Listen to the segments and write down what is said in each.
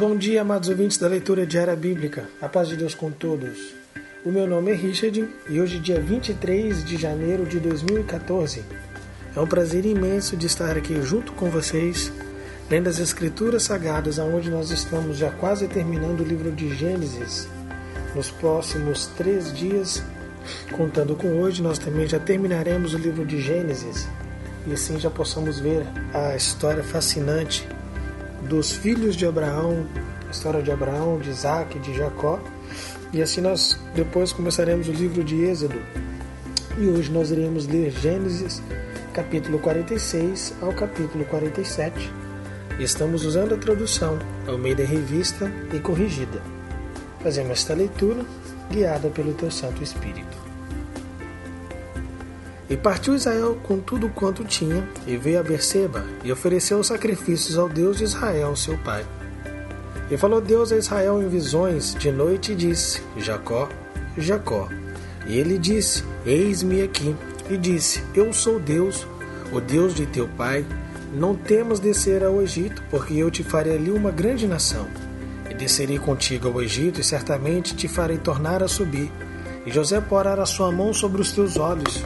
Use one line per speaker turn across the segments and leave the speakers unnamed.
Bom dia, amados ouvintes da leitura diária bíblica. A paz de Deus com todos. O meu nome é Richard e hoje, dia 23 de janeiro de 2014, é um prazer imenso de estar aqui junto com vocês, lendo as Escrituras Sagradas, onde nós estamos já quase terminando o livro de Gênesis. Nos próximos três dias, contando com hoje, nós também já terminaremos o livro de Gênesis e assim já possamos ver a história fascinante dos filhos de Abraão, a história de Abraão, de Isaac, de Jacó. E assim nós depois começaremos o livro de Êxodo. E hoje nós iremos ler Gênesis, capítulo 46 ao capítulo 47. E estamos usando a tradução Almeida Revista e Corrigida. Fazemos esta leitura guiada pelo teu Santo Espírito. E partiu Israel com tudo quanto tinha, e veio a Berseba, e ofereceu sacrifícios ao Deus de Israel, seu pai. E falou Deus a Israel em visões de noite e disse: Jacó, Jacó. E ele disse: Eis-me aqui. E disse: Eu sou Deus, o Deus de teu pai. Não temas descer ao Egito, porque eu te farei ali uma grande nação. E descerei contigo ao Egito, e certamente te farei tornar a subir. E José porá a sua mão sobre os teus olhos,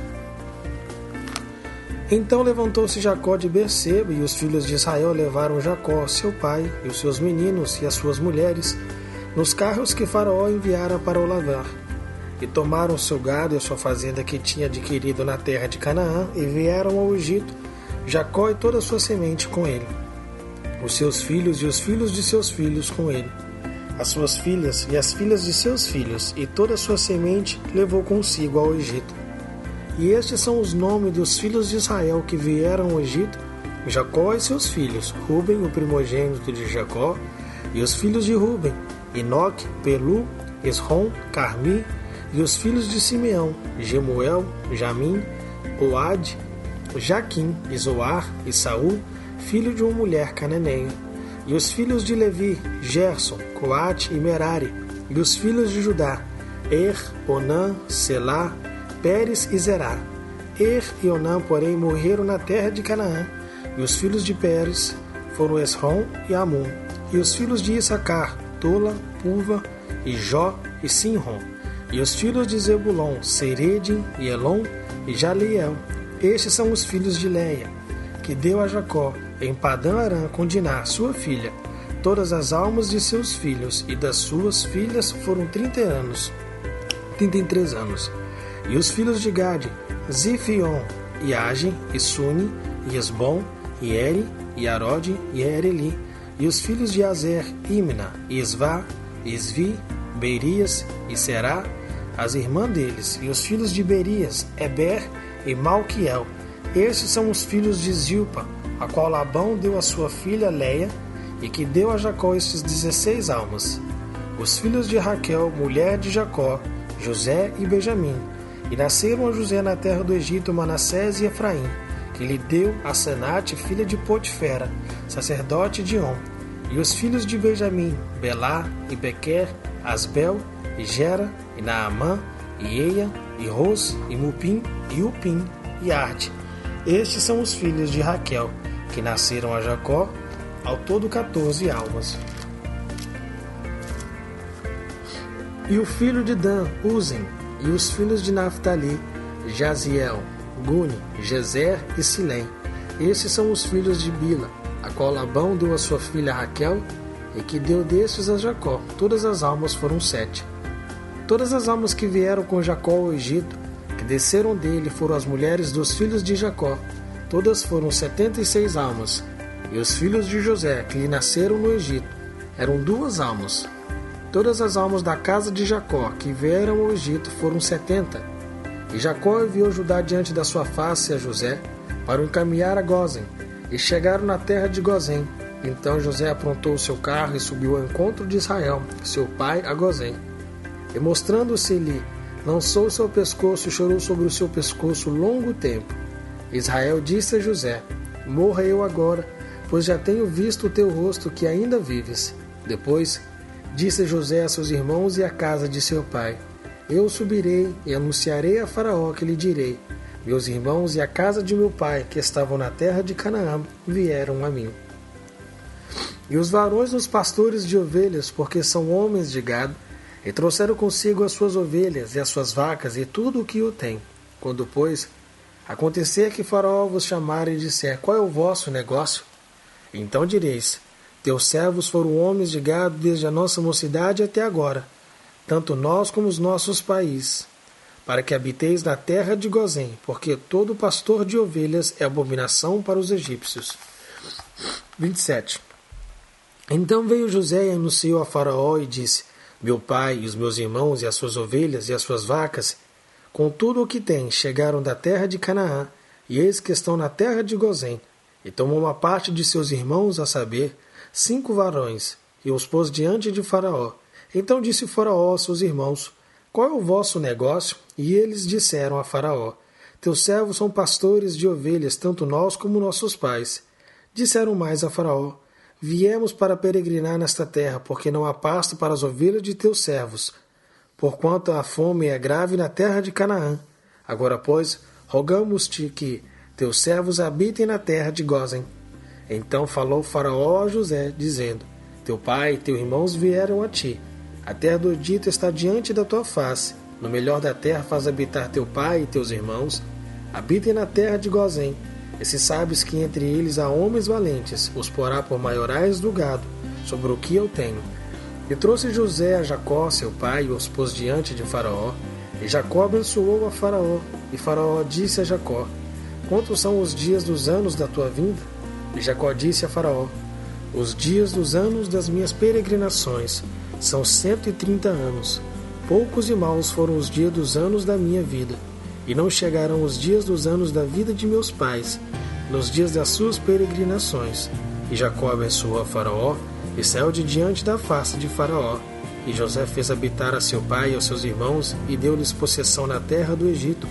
então levantou-se Jacó de Berseba, e os filhos de Israel levaram Jacó, seu pai, e os seus meninos e as suas mulheres, nos carros que Faraó enviara para o lavar. E tomaram seu gado e a sua fazenda que tinha adquirido na terra de Canaã, e vieram ao Egito, Jacó e toda a sua semente com ele, os seus filhos e os filhos de seus filhos com ele, as suas filhas e as filhas de seus filhos, e toda a sua semente levou consigo ao Egito e estes são os nomes dos filhos de Israel que vieram ao Egito: Jacó e seus filhos, Ruben, o primogênito de Jacó, e os filhos de Ruben, Enoque, Pelu, Esrom, Carmi, e os filhos de Simeão, Gemuel, Jamim, Oad, Jaquim, Isoar e Saul, filho de uma mulher cananeia. E os filhos de Levi, Gerson, Coate e Merari, e os filhos de Judá, Er, Onã, Selá, Pérez e Zerá. Er e Onã, porém, morreram na terra de Canaã, e os filhos de Pérez foram Esrom e Amon, e os filhos de Issacar, Tola, Puva, e Jó e Sinrom, e os filhos de Zebulon, Seredim e Elon e Jaliel. Estes são os filhos de Leia, que deu a Jacó, em Padã Arã, com Diná, sua filha. Todas as almas de seus filhos e das suas filhas foram trinta anos, trinta e três anos. E os filhos de Gade, Zifion, e Age, e Suni, e Esbom, e Eri, e Arode, e Ereli. E os filhos de Azer, Imna, e Esvá, e Esvi, Berias, e Será, as irmãs deles. E os filhos de Berias, Eber e Malquiel. Estes são os filhos de Zilpa, a qual Labão deu a sua filha Leia, e que deu a Jacó estes dezesseis almas. Os filhos de Raquel, mulher de Jacó, José e Benjamim, e nasceram a José na terra do Egito Manassés e Efraim, que lhe deu a Senate, filha de Potifera, sacerdote de On, e os filhos de Benjamim, Belá e Bequer, Asbel e Gera e Naamã e Eia e Ros e Mupim e Upim e Arte. Estes são os filhos de Raquel, que nasceram a Jacó, ao todo 14 almas. E o filho de Dan, Uzen, e os filhos de Naphtali, Jaziel, Guni, Jezer e Silém. Esses são os filhos de Bila, a qual Labão deu a sua filha Raquel, e que deu destes a Jacó. Todas as almas foram sete. Todas as almas que vieram com Jacó ao Egito, que desceram dele, foram as mulheres dos filhos de Jacó. Todas foram setenta e seis almas. E os filhos de José, que lhe nasceram no Egito, eram duas almas. Todas as almas da casa de Jacó que vieram ao Egito foram setenta. E Jacó enviou Judá diante da sua face a José para o encaminhar a Gozem. E chegaram na terra de Gozem. Então José aprontou o seu carro e subiu ao encontro de Israel, seu pai, a Gozem. E mostrando-se-lhe, lançou o seu pescoço e chorou sobre o seu pescoço longo tempo. Israel disse a José: Morra eu agora, pois já tenho visto o teu rosto que ainda vives. Depois Disse José a seus irmãos e à casa de seu pai: Eu subirei e anunciarei a Faraó que lhe direi: Meus irmãos e a casa de meu pai, que estavam na terra de Canaã, vieram a mim. E os varões dos pastores de ovelhas, porque são homens de gado, e trouxeram consigo as suas ovelhas e as suas vacas e tudo o que o tem. Quando, pois, acontecer que Faraó vos chamar e disser: Qual é o vosso negócio? Então direis: Teus servos foram homens de gado desde a nossa mocidade até agora, tanto nós como os nossos países, para que habiteis na terra de Gozém, porque todo pastor de ovelhas é abominação para os egípcios. 27. Então veio José e anunciou a Faraó e disse: Meu pai e os meus irmãos e as suas ovelhas e as suas vacas, com tudo o que têm, chegaram da terra de Canaã, e eis que estão na terra de Gozém, e tomou uma parte de seus irmãos, a saber, cinco varões, e os pôs diante de Faraó. Então disse Faraó aos seus irmãos: Qual é o vosso negócio? E eles disseram a Faraó: Teus servos são pastores de ovelhas, tanto nós como nossos pais. Disseram mais a Faraó: Viemos para peregrinar nesta terra, porque não há pasto para as ovelhas de teus servos, porquanto a fome é grave na terra de Canaã. Agora, pois, rogamos-te que teus servos habitem na terra de Gozem. Então falou Faraó a José, dizendo: Teu pai e teus irmãos vieram a ti. A terra do Egito está diante da tua face. No melhor da terra faz habitar teu pai e teus irmãos. Habitem na terra de Gozém. E se sabes que entre eles há homens valentes, os porá por maiorais do gado, sobre o que eu tenho. E trouxe José a Jacó, seu pai, e os pôs diante de Faraó. E Jacó abençoou a Faraó. E Faraó disse a Jacó: Quantos são os dias dos anos da tua vinda? E Jacó disse a Faraó: Os dias dos anos das minhas peregrinações são cento e trinta anos. Poucos e maus foram os dias dos anos da minha vida, e não chegaram os dias dos anos da vida de meus pais, nos dias das suas peregrinações. E Jacó abençoou a Faraó e saiu de diante da face de Faraó. E José fez habitar a seu pai e aos seus irmãos, e deu-lhes possessão na terra do Egito,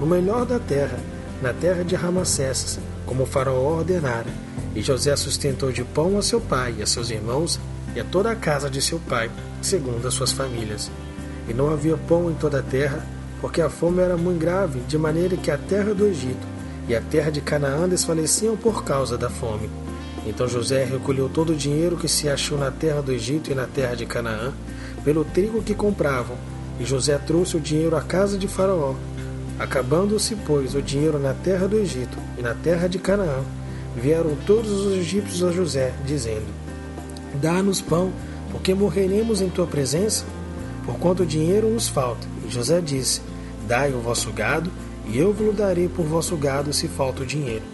no melhor da terra, na terra de Ramassés, como Faraó ordenara. E José sustentou de pão a seu pai a seus irmãos e a toda a casa de seu pai, segundo as suas famílias. E não havia pão em toda a terra, porque a fome era muito grave, de maneira que a terra do Egito e a terra de Canaã desfaleciam por causa da fome. Então José recolheu todo o dinheiro que se achou na terra do Egito e na terra de Canaã, pelo trigo que compravam, e José trouxe o dinheiro à casa de Faraó, Acabando-se, pois, o dinheiro na terra do Egito e na terra de Canaã, vieram todos os egípcios a José, dizendo: Dá-nos pão, porque morreremos em tua presença, porquanto o dinheiro nos falta. E José disse: Dai o vosso gado, e eu vos darei por vosso gado se falta o dinheiro.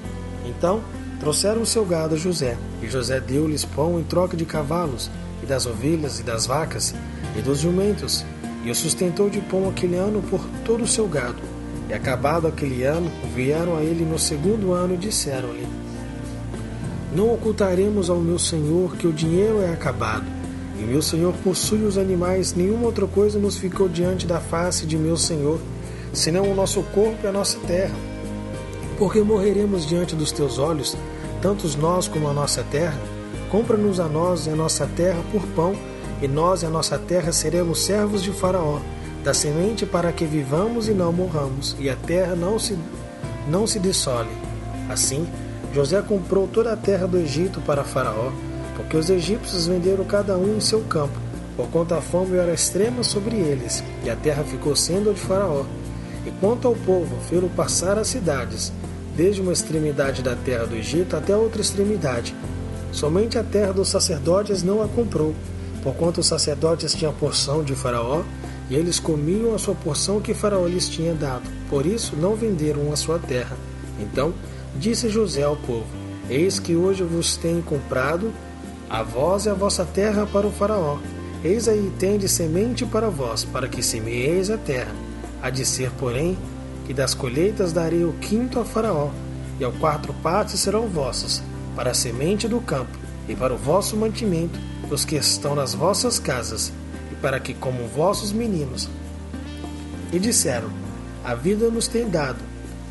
Então trouxeram o seu gado a José, e José deu-lhes pão em troca de cavalos, e das ovelhas, e das vacas, e dos jumentos, e o sustentou de pão aquele ano por todo o seu gado e acabado aquele ano, vieram a ele no segundo ano e disseram-lhe: Não ocultaremos ao meu senhor que o dinheiro é acabado, e meu senhor possui os animais, nenhuma outra coisa nos ficou diante da face de meu senhor, senão o nosso corpo e a nossa terra. Porque morreremos diante dos teus olhos, tantos nós como a nossa terra? Compra-nos a nós e a nossa terra por pão, e nós e a nossa terra seremos servos de Faraó da semente para que vivamos e não morramos, e a terra não se, não se dissole. Assim, José comprou toda a terra do Egito para Faraó, porque os egípcios venderam cada um em seu campo, porquanto a fome era extrema sobre eles, e a terra ficou sendo de Faraó. E quanto ao povo, fê-lo passar as cidades, desde uma extremidade da terra do Egito até outra extremidade. Somente a terra dos sacerdotes não a comprou, porquanto os sacerdotes tinham porção de Faraó, e eles comiam a sua porção que Faraó lhes tinha dado. Por isso não venderam a sua terra. Então disse José ao povo: Eis que hoje vos tenho comprado a vós e a vossa terra para o Faraó. Eis aí tende semente para vós, para que semeeis a terra. Há de ser, porém, que das colheitas darei o quinto a Faraó, e ao quarto parte serão vossos, para a semente do campo, e para o vosso mantimento, dos que estão nas vossas casas, para que como vossos meninos. E disseram: A vida nos tem dado,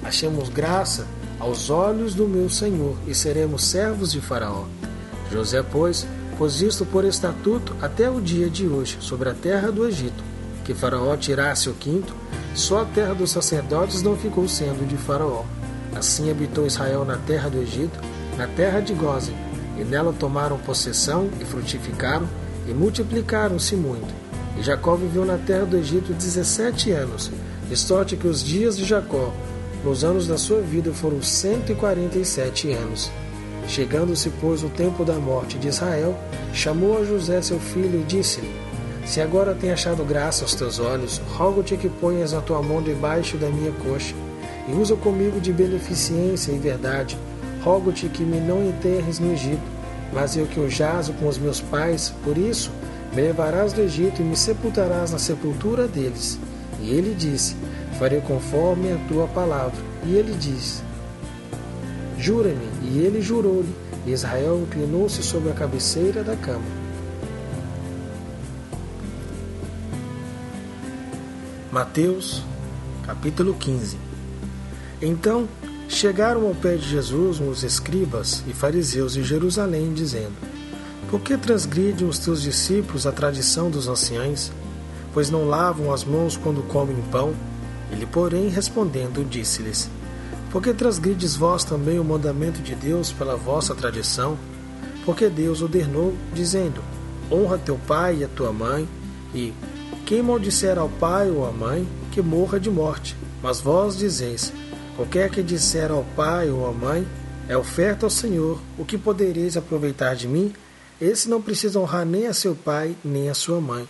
achemos graça aos olhos do meu Senhor e seremos servos de Faraó. José, pois, pôs isto por estatuto até o dia de hoje sobre a terra do Egito, que Faraó tirasse o quinto, só a terra dos sacerdotes não ficou sendo de Faraó. Assim habitou Israel na terra do Egito, na terra de Gozen, e nela tomaram possessão e frutificaram e multiplicaram-se muito. E Jacó viveu na terra do Egito dezessete anos, de sorte que os dias de Jacó, nos anos da sua vida, foram cento e quarenta e sete anos. Chegando-se, pois, o tempo da morte de Israel, chamou a José seu filho e disse-lhe: Se agora tem achado graça aos teus olhos, rogo-te que ponhas a tua mão debaixo da minha coxa, e usa comigo de beneficência e verdade. Rogo-te que me não enterres no Egito, mas eu que eu jazo com os meus pais, por isso me levarás do Egito e me sepultarás na sepultura deles. E ele disse: Farei conforme a tua palavra. E ele disse: Jura-me. E ele jurou-lhe. E Israel inclinou-se sobre a cabeceira da cama. Mateus, capítulo 15 Então chegaram ao pé de Jesus os escribas e fariseus de Jerusalém, dizendo: Por que transgridem os teus discípulos a tradição dos anciãos? Pois não lavam as mãos quando comem pão? Ele, porém, respondendo, disse-lhes: porque transgrides vós também o mandamento de Deus pela vossa tradição? Porque Deus ordenou, dizendo: Honra teu pai e a tua mãe, e quem maldisser ao pai ou à mãe, que morra de morte. Mas vós dizeis: Qualquer que disser ao pai ou à mãe, é oferta ao Senhor, o que podereis aproveitar de mim? Esse não precisa honrar nem a seu pai, nem a sua mãe.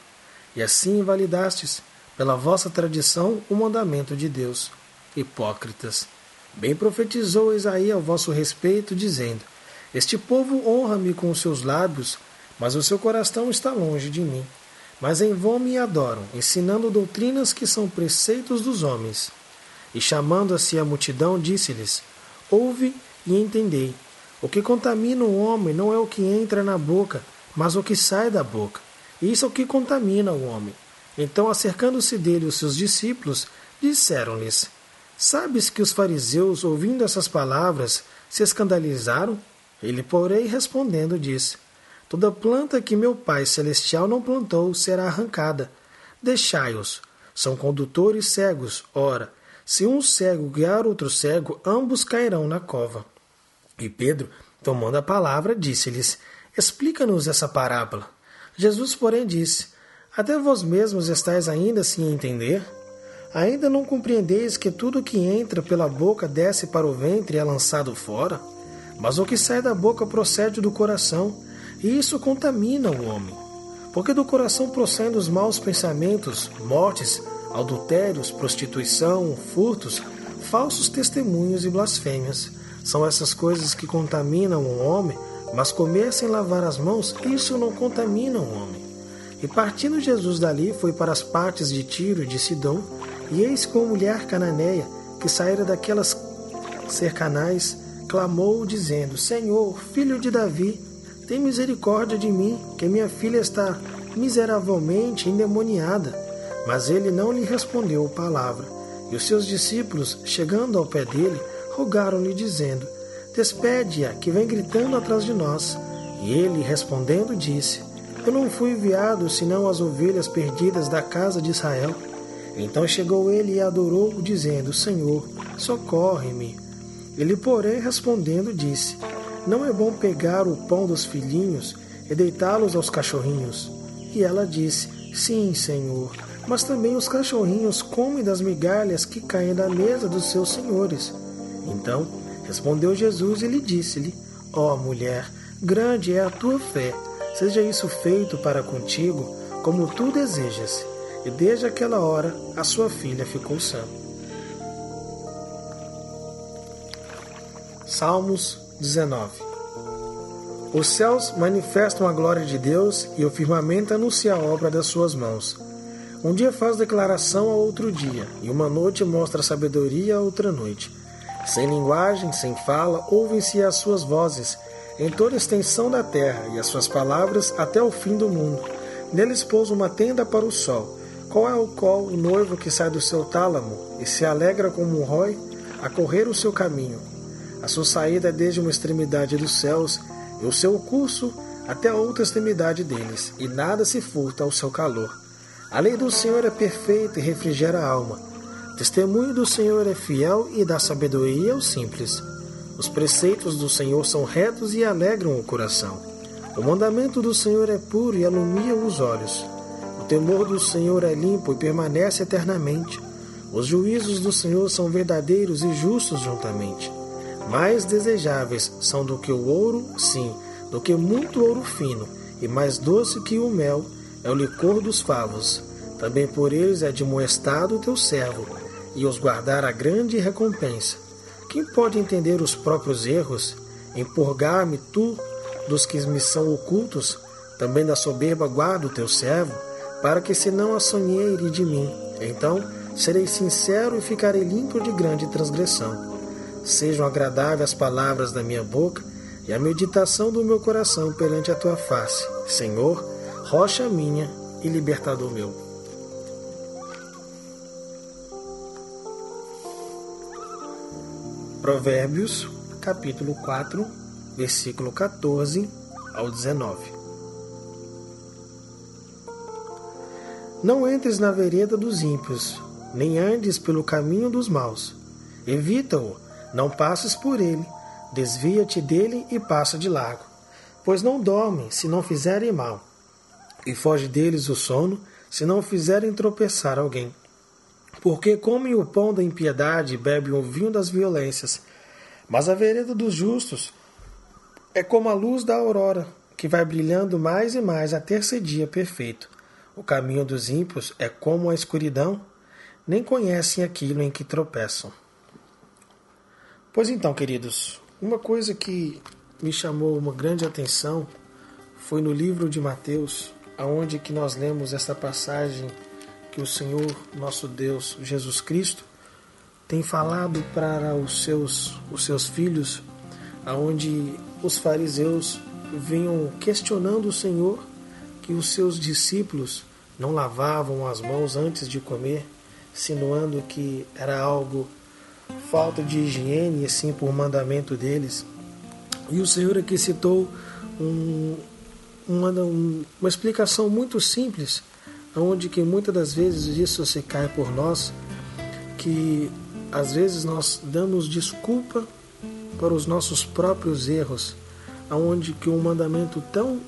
E assim invalidastes, pela vossa tradição, o mandamento de Deus. Hipócritas! Bem profetizou Isaías ao vosso respeito, dizendo: Este povo honra-me com os seus lábios, mas o seu coração está longe de mim. Mas em vão me adoram, ensinando doutrinas que são preceitos dos homens. E chamando a si a multidão, disse-lhes: Ouve e entendei. O que contamina o homem não é o que entra na boca, mas o que sai da boca. Isso é o que contamina o homem. Então, acercando-se dele os seus discípulos, disseram-lhes: Sabes que os fariseus, ouvindo essas palavras, se escandalizaram? Ele, porém, respondendo, disse: Toda planta que meu Pai Celestial não plantou será arrancada. Deixai-os. São condutores cegos. Ora, se um cego guiar outro cego, ambos cairão na cova. E Pedro, tomando a palavra, disse-lhes: Explica-nos essa parábola. Jesus, porém, disse: Até vós mesmos estáis ainda sem entender? Ainda não compreendeis que tudo que entra pela boca desce para o ventre e é lançado fora? Mas o que sai da boca procede do coração, e isso contamina o homem. Porque do coração procedem os maus pensamentos, mortes, adultérios, prostituição, furtos, falsos testemunhos e blasfêmias. São essas coisas que contaminam o homem, mas comer sem lavar as mãos, isso não contamina o homem. E partindo Jesus dali, foi para as partes de Tiro e de Sidom, e eis que uma mulher cananeia, que saíra daquelas cercanais, clamou, dizendo: Senhor, filho de Davi, tem misericórdia de mim, que minha filha está miseravelmente endemoniada. Mas ele não lhe respondeu palavra. E os seus discípulos, chegando ao pé dele, rogaram-lhe, dizendo: Despede-a, que vem gritando atrás de nós. E ele, respondendo, disse: Eu não fui enviado senão as ovelhas perdidas da casa de Israel. Então chegou ele e adorou, dizendo: Senhor, socorre-me. Ele, porém, respondendo, disse: Não é bom pegar o pão dos filhinhos e deitá-los aos cachorrinhos. E ela disse: Sim, Senhor, mas também os cachorrinhos comem das migalhas que caem da mesa dos seus senhores. Então respondeu Jesus e lhe disse-lhe: Ó oh, mulher, grande é a tua fé, seja isso feito para contigo, como tu desejas e desde aquela hora a sua filha ficou sã. Salmos 19 Os céus manifestam a glória de Deus e o firmamento anuncia a obra das suas mãos. Um dia faz declaração a outro dia, e uma noite mostra sabedoria a outra noite. Sem linguagem, sem fala, ouvem-se as suas vozes, em toda a extensão da terra, e as suas palavras até o fim do mundo. Neles pôs uma tenda para o sol, qual é o qual o noivo que sai do seu tálamo e se alegra como um rói a correr o seu caminho? A sua saída é desde uma extremidade dos céus e o seu curso até a outra extremidade deles, e nada se furta ao seu calor. A lei do Senhor é perfeita e refrigera a alma. Testemunho do Senhor é fiel e dá sabedoria aos simples. Os preceitos do Senhor são retos e alegram o coração. O mandamento do Senhor é puro e alumia os olhos. O temor do Senhor é limpo e permanece eternamente. Os juízos do Senhor são verdadeiros e justos juntamente. Mais desejáveis são do que o ouro, sim, do que muito ouro fino, e mais doce que o mel é o licor dos favos. Também por eles é de moestado o teu servo, e os guardar a grande recompensa. Quem pode entender os próprios erros? Empurgar-me tu dos que me são ocultos? Também da soberba guarda o teu servo, para que se não assonheire de mim. Então serei sincero e ficarei limpo de grande transgressão. Sejam agradáveis as palavras da minha boca e a meditação do meu coração perante a tua face, Senhor, rocha minha e libertador meu. Provérbios, capítulo 4, versículo 14 ao 19. Não entres na vereda dos ímpios, nem andes pelo caminho dos maus. Evita-o, não passes por ele, desvia-te dele e passa de largo. Pois não dormem se não fizerem mal, e foge deles o sono se não fizerem tropeçar alguém porque comem o pão da impiedade e bebem o vinho das violências. Mas a vereda dos justos é como a luz da aurora, que vai brilhando mais e mais até ser dia perfeito. O caminho dos ímpios é como a escuridão, nem conhecem aquilo em que tropeçam. Pois então, queridos, uma coisa que me chamou uma grande atenção foi no livro de Mateus, aonde que nós lemos esta passagem que o Senhor, nosso Deus, Jesus Cristo, tem falado para os seus, os seus filhos, aonde os fariseus vinham questionando o Senhor que os seus discípulos não lavavam as mãos antes de comer, insinuando que era algo falta de higiene, assim por mandamento deles. E o Senhor aqui citou um, uma, uma explicação muito simples onde que muitas das vezes isso se cai por nós, que às vezes nós damos desculpa para os nossos próprios erros, aonde que um mandamento tão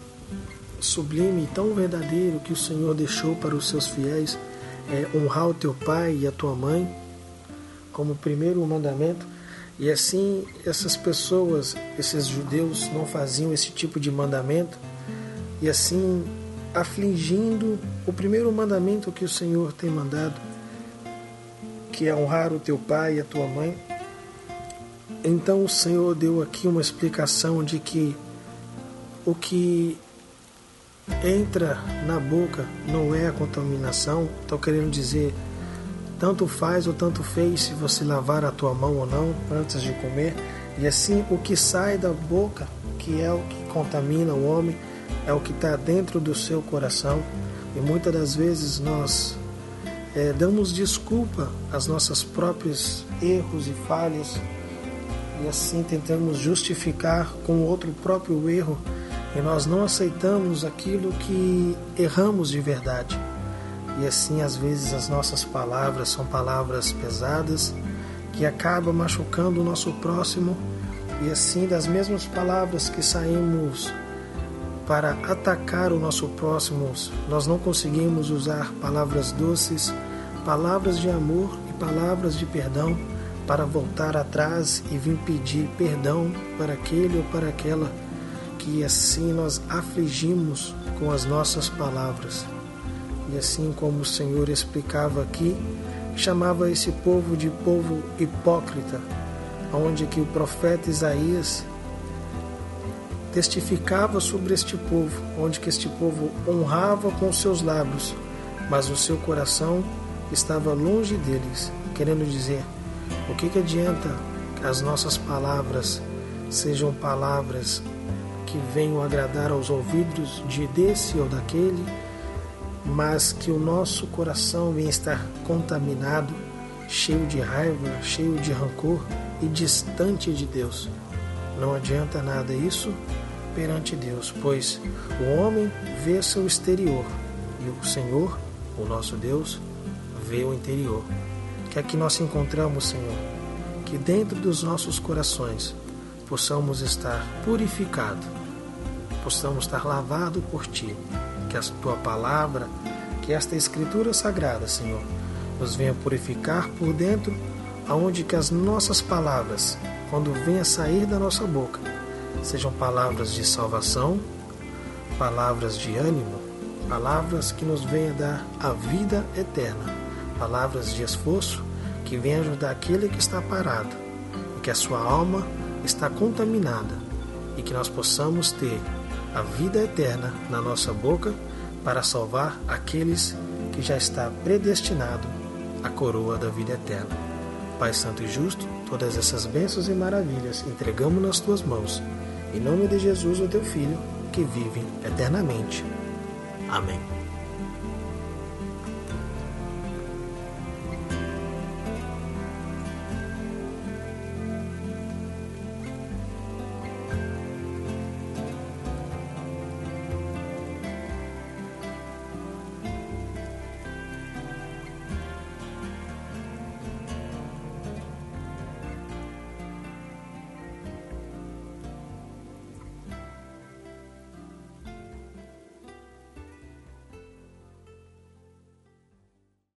sublime tão verdadeiro que o Senhor deixou para os seus fiéis é honrar o teu pai e a tua mãe como primeiro mandamento. E assim essas pessoas, esses judeus não faziam esse tipo de mandamento. E assim afligindo o primeiro mandamento que o Senhor tem mandado, que é honrar o teu pai e a tua mãe. Então o Senhor deu aqui uma explicação de que o que entra na boca não é a contaminação. Estou querendo dizer, tanto faz ou tanto fez se você lavar a tua mão ou não antes de comer. E assim o que sai da boca, que é o que contamina o homem, é o que está dentro do seu coração. E muitas das vezes nós é, damos desculpa às nossas próprios erros e falhas. E assim tentamos justificar com outro próprio erro. E nós não aceitamos aquilo que erramos de verdade. E assim, às vezes, as nossas palavras são palavras pesadas que acabam machucando o nosso próximo, e assim, das mesmas palavras que saímos para atacar o nosso próximo, nós não conseguimos usar palavras doces, palavras de amor e palavras de perdão para voltar atrás e vir pedir perdão para aquele ou para aquela que assim nós afligimos com as nossas palavras. E assim como o Senhor explicava aqui, chamava esse povo de povo hipócrita, onde que o profeta Isaías testificava sobre este povo, onde que este povo honrava com seus lábios, mas o seu coração estava longe deles, querendo dizer, o que, que adianta que as nossas palavras sejam palavras que venham agradar aos ouvidos de desse ou daquele, mas que o nosso coração venha estar contaminado, cheio de raiva, cheio de rancor e distante de Deus. Não adianta nada isso perante Deus, pois o homem vê seu exterior e o Senhor, o nosso Deus, vê o interior. Que aqui nós encontramos, Senhor, que dentro dos nossos corações possamos estar purificados, possamos estar lavados por Ti, que a Tua palavra, que esta Escritura sagrada, Senhor, nos venha purificar por dentro, aonde que as nossas palavras, quando venha sair da nossa boca, sejam palavras de salvação, palavras de ânimo, palavras que nos venham dar a vida eterna, palavras de esforço que venham ajudar aquele que está parado, que a sua alma está contaminada e que nós possamos ter a vida eterna na nossa boca para salvar aqueles que já está predestinado à coroa da vida eterna. Pai Santo e Justo, todas essas bênçãos e maravilhas entregamos nas tuas mãos. Em nome de Jesus, o teu Filho, que vive eternamente. Amém.